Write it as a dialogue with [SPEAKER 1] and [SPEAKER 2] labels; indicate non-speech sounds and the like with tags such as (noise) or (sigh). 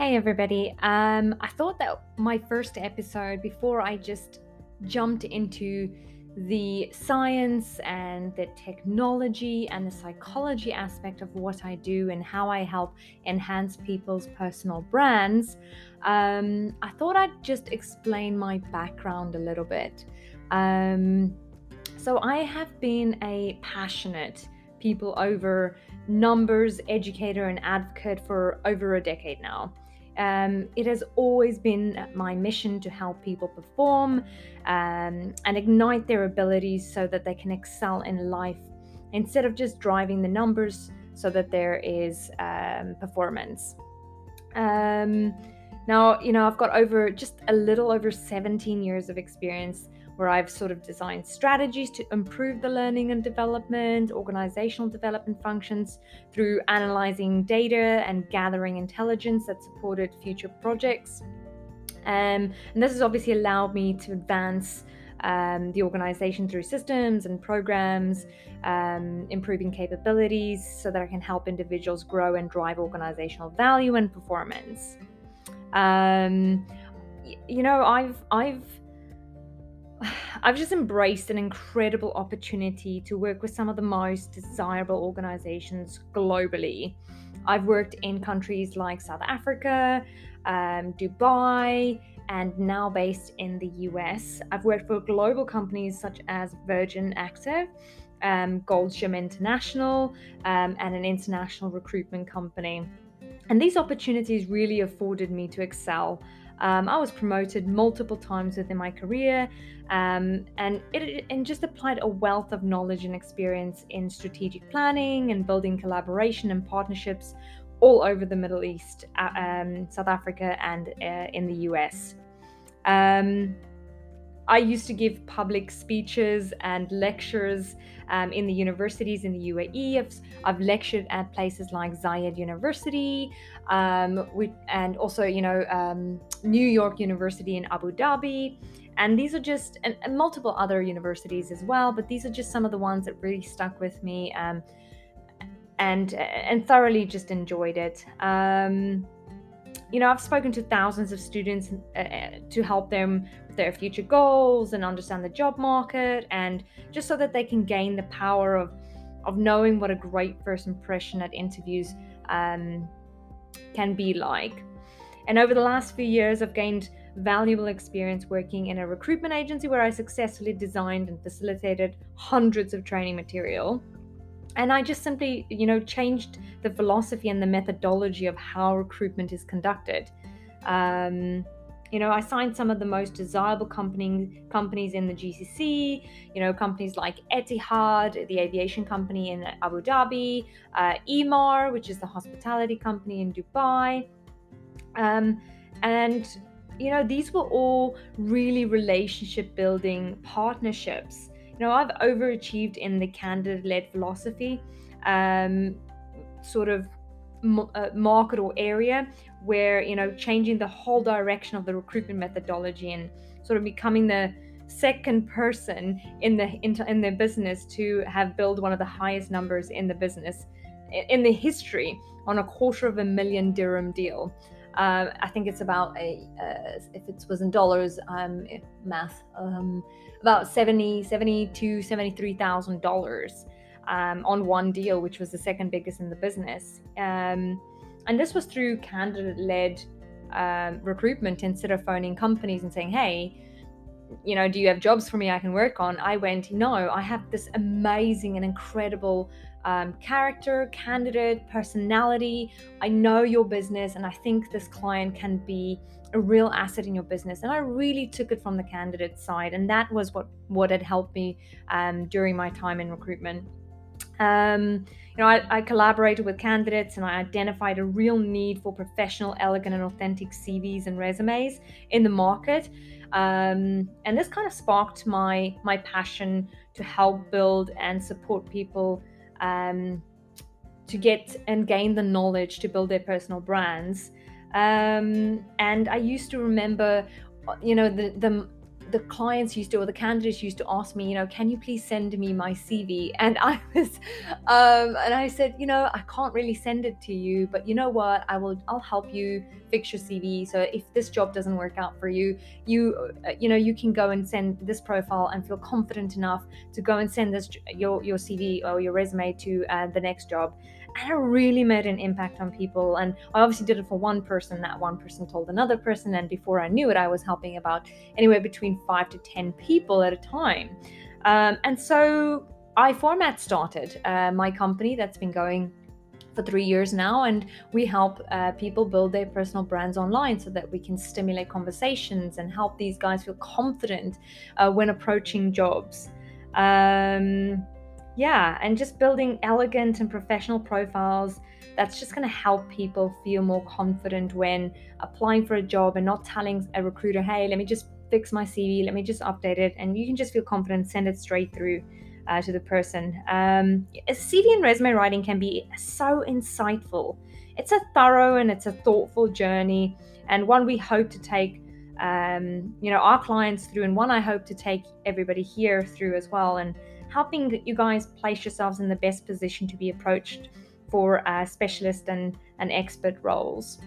[SPEAKER 1] Hey, everybody. Um, I thought that my first episode, before I just jumped into the science and the technology and the psychology aspect of what I do and how I help enhance people's personal brands, um, I thought I'd just explain my background a little bit. Um, so, I have been a passionate people over numbers educator and advocate for over a decade now. Um, it has always been my mission to help people perform um, and ignite their abilities so that they can excel in life instead of just driving the numbers so that there is um, performance. Um, now, you know, I've got over just a little over 17 years of experience where I've sort of designed strategies to improve the learning and development, organizational development functions through analyzing data and gathering intelligence that supported future projects. Um, and this has obviously allowed me to advance um, the organization through systems and programs, um, improving capabilities so that I can help individuals grow and drive organizational value and performance. Um, you know, I've I've I've just embraced an incredible opportunity to work with some of the most desirable organizations globally. I've worked in countries like South Africa, um, Dubai, and now based in the US. I've worked for global companies such as Virgin Active, um, Goldsham International, um, and an international recruitment company. And these opportunities really afforded me to excel um, I was promoted multiple times within my career um, and it and just applied a wealth of knowledge and experience in strategic planning and building collaboration and partnerships all over the Middle East, uh, um, South Africa, and uh, in the US. Um, I used to give public speeches and lectures um, in the universities in the UAE. I've, I've, lectured at places like Zayed University, um, and also, you know, um, New York University in Abu Dhabi. And these are just, and, and, multiple other universities as well, but these are just some of the ones that really stuck with me um, and, and thoroughly just enjoyed it. You know, I've spoken to thousands of students uh, uh, to help them with their future goals and understand the job market, and just so that they can gain the power of of knowing what a great first impression at interviews um, can be like. And over the last few years, I've gained valuable experience working in a recruitment agency where I successfully designed and facilitated hundreds of training material and I just simply, you know, changed the philosophy and the methodology of how recruitment is conducted. Um, you know, I signed some of the most desirable company, companies in the GCC, you know, companies like Etihad, the aviation company in Abu Dhabi, uh, Emaar, which is the hospitality company in Dubai. Um, and, you know, these were all really relationship building partnerships know, I've overachieved in the candidate led philosophy um, sort of uh, market or area where, you know, changing the whole direction of the recruitment methodology and sort of becoming the second person in the in, in their business to have built one of the highest numbers in the business in the history on a quarter of a million dirham deal. Uh, I think it's about a uh, if it was in dollars, um, math, um, about 70, 72, 73,000 dollars um, on one deal, which was the second biggest in the business. Um, and this was through candidate-led um, recruitment instead of phoning companies and saying, "Hey." You know, do you have jobs for me I can work on? I went, no, I have this amazing and incredible um, character, candidate, personality. I know your business, and I think this client can be a real asset in your business. And I really took it from the candidate side, and that was what what had helped me um, during my time in recruitment. Um, you know, I, I, collaborated with candidates and I identified a real need for professional, elegant, and authentic CVs and resumes in the market. Um, and this kind of sparked my my passion to help build and support people um, to get and gain the knowledge to build their personal brands. Um, and I used to remember, you know, the, the the clients used to or the candidates used to ask me you know can you please send me my cv and i (laughs) was um, and i said you know i can't really send it to you but you know what? I will i'll help you fix your cv so if this job doesn't work out for you you uh, you know you can go and send this profile and feel confident enough to go and send this your your cv or your resume to uh, the next job and it really made an impact on people. And I obviously did it for one person. That one person told another person, and before I knew it, I was helping about anywhere between five to ten people at a time. Um, and so iFormat started uh, my company that's been going for three years now, and we help uh, people build their personal brands online so that we can stimulate conversations and help these guys feel confident uh, when approaching jobs. Um, yeah, and just building elegant and professional profiles that's just going to help people feel more confident when applying for a job and not telling a recruiter, hey, let me just fix my CV, let me just update it. And you can just feel confident, send it straight through uh, to the person. Um, CV and resume writing can be so insightful. It's a thorough and it's a thoughtful journey, and one we hope to take. Um, you know our clients through and one i hope to take everybody here through as well and helping you guys place yourselves in the best position to be approached for uh, specialist and, and expert roles.